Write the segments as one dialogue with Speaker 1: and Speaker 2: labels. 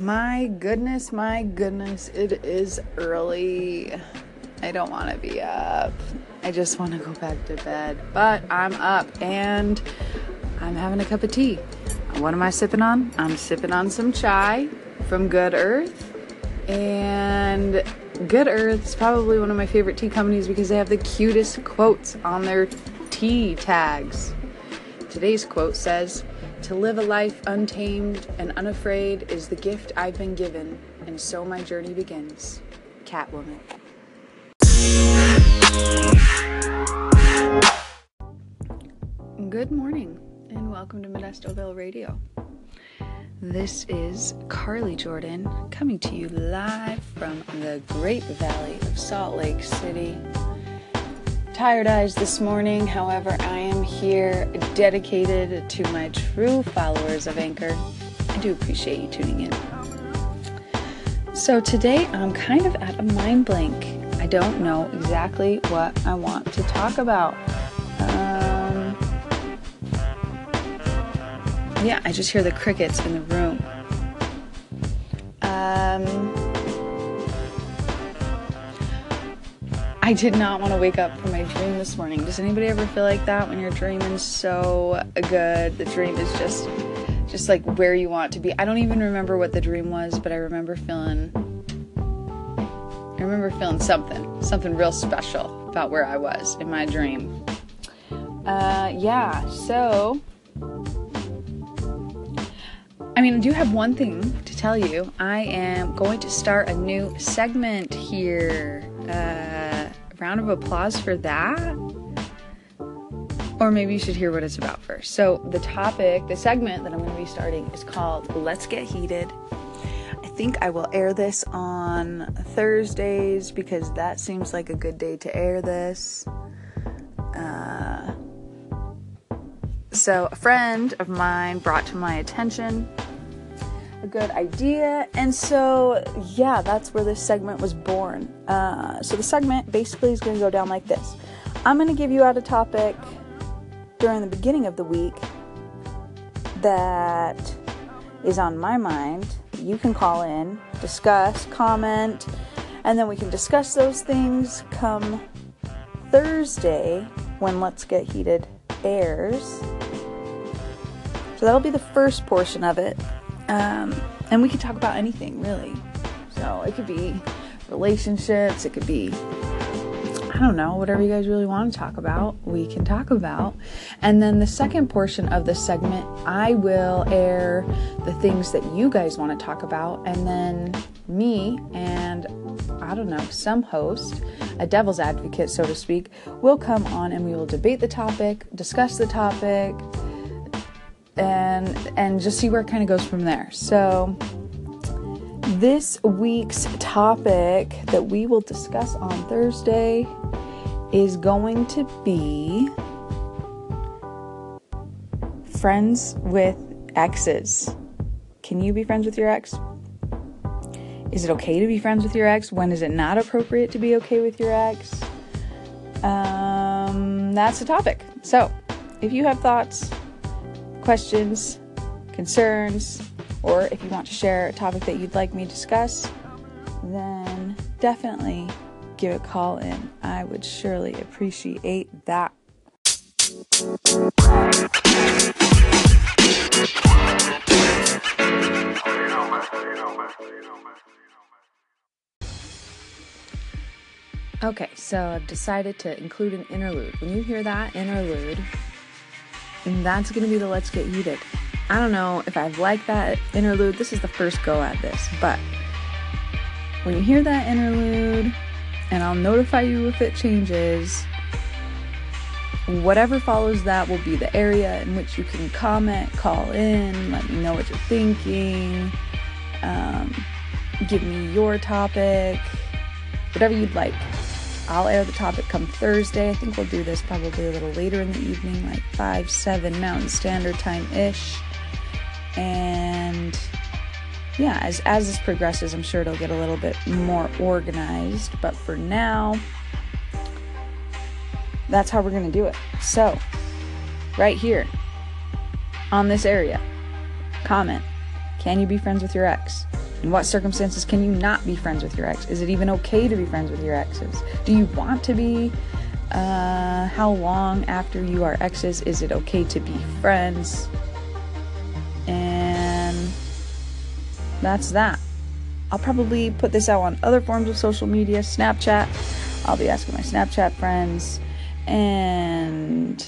Speaker 1: My goodness, my goodness, it is early. I don't want to be up. I just want to go back to bed. But I'm up and I'm having a cup of tea. What am I sipping on? I'm sipping on some chai from Good Earth. And Good Earth is probably one of my favorite tea companies because they have the cutest quotes on their tea tags. Today's quote says, To live a life untamed and unafraid is the gift I've been given, and so my journey begins. Catwoman. Good morning, and welcome to Modestoville Radio. This is Carly Jordan coming to you live from the Great Valley of Salt Lake City. Tired eyes this morning, however, I am here dedicated to my true followers of Anchor. I do appreciate you tuning in. So today I'm kind of at a mind blank. I don't know exactly what I want to talk about. Um, yeah, I just hear the crickets in the room. Um, I did not want to wake up from my dream this morning. Does anybody ever feel like that when your dream is so good? The dream is just just like where you want to be. I don't even remember what the dream was, but I remember feeling I remember feeling something, something real special about where I was in my dream. Uh yeah, so I mean, I do have one thing to tell you. I am going to start a new segment here. Uh, round of applause for that. Or maybe you should hear what it's about first. So, the topic, the segment that I'm going to be starting is called Let's Get Heated. I think I will air this on Thursdays because that seems like a good day to air this. Uh, so, a friend of mine brought to my attention a good idea, and so yeah, that's where this segment was born. Uh, so, the segment basically is going to go down like this I'm going to give you out a topic during the beginning of the week that is on my mind. You can call in, discuss, comment, and then we can discuss those things come Thursday when Let's Get Heated airs. So that'll be the first portion of it. Um, and we can talk about anything, really. So it could be relationships, it could be, I don't know, whatever you guys really want to talk about, we can talk about. And then the second portion of this segment, I will air the things that you guys want to talk about. And then me and I don't know, some host, a devil's advocate, so to speak, will come on and we will debate the topic, discuss the topic, and and just see where it kind of goes from there. So this week's topic that we will discuss on Thursday is going to be friends with exes. Can you be friends with your ex? Is it okay to be friends with your ex? When is it not appropriate to be okay with your ex? Um, that's the topic. So, if you have thoughts, questions, concerns, or if you want to share a topic that you'd like me to discuss, then definitely give a call in. I would surely appreciate that. Okay, so I've decided to include an interlude. When you hear that interlude, that's going to be the Let's Get Heated. I don't know if I've liked that interlude. This is the first go at this, but when you hear that interlude, and I'll notify you if it changes, whatever follows that will be the area in which you can comment, call in, let me know what you're thinking, um, give me your topic, whatever you'd like. I'll air the topic come Thursday. I think we'll do this probably a little later in the evening, like 5, 7 Mountain Standard Time ish. And yeah, as, as this progresses, I'm sure it'll get a little bit more organized. But for now, that's how we're going to do it. So, right here on this area, comment Can you be friends with your ex? In what circumstances can you not be friends with your ex? Is it even okay to be friends with your exes? Do you want to be? Uh, how long after you are exes is it okay to be friends? And that's that. I'll probably put this out on other forms of social media, Snapchat. I'll be asking my Snapchat friends. And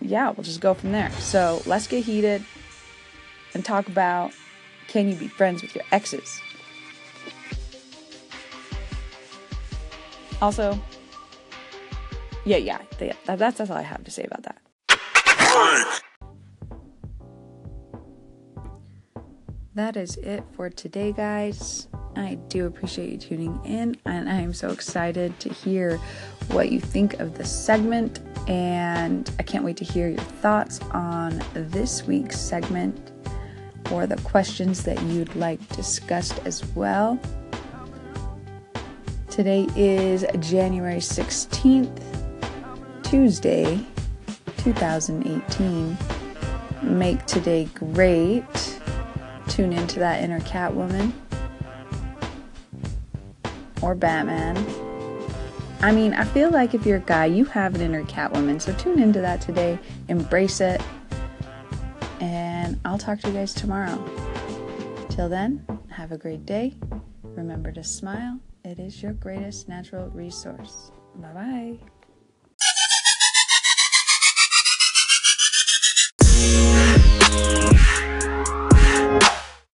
Speaker 1: yeah, we'll just go from there. So let's get heated and talk about can you be friends with your exes? Also, yeah, yeah, that's, that's all I have to say about that. that is it for today, guys. I do appreciate you tuning in, and I am so excited to hear what you think of the segment. And I can't wait to hear your thoughts on this week's segment or the questions that you'd like discussed as well. Today is January 16th, Tuesday, 2018. Make today great tune into that inner Catwoman or Batman. I mean, I feel like if you're a guy, you have an inner Catwoman, so tune into that today, embrace it, and I'll talk to you guys tomorrow. Till then, have a great day. Remember to smile, it is your greatest natural resource. Bye bye.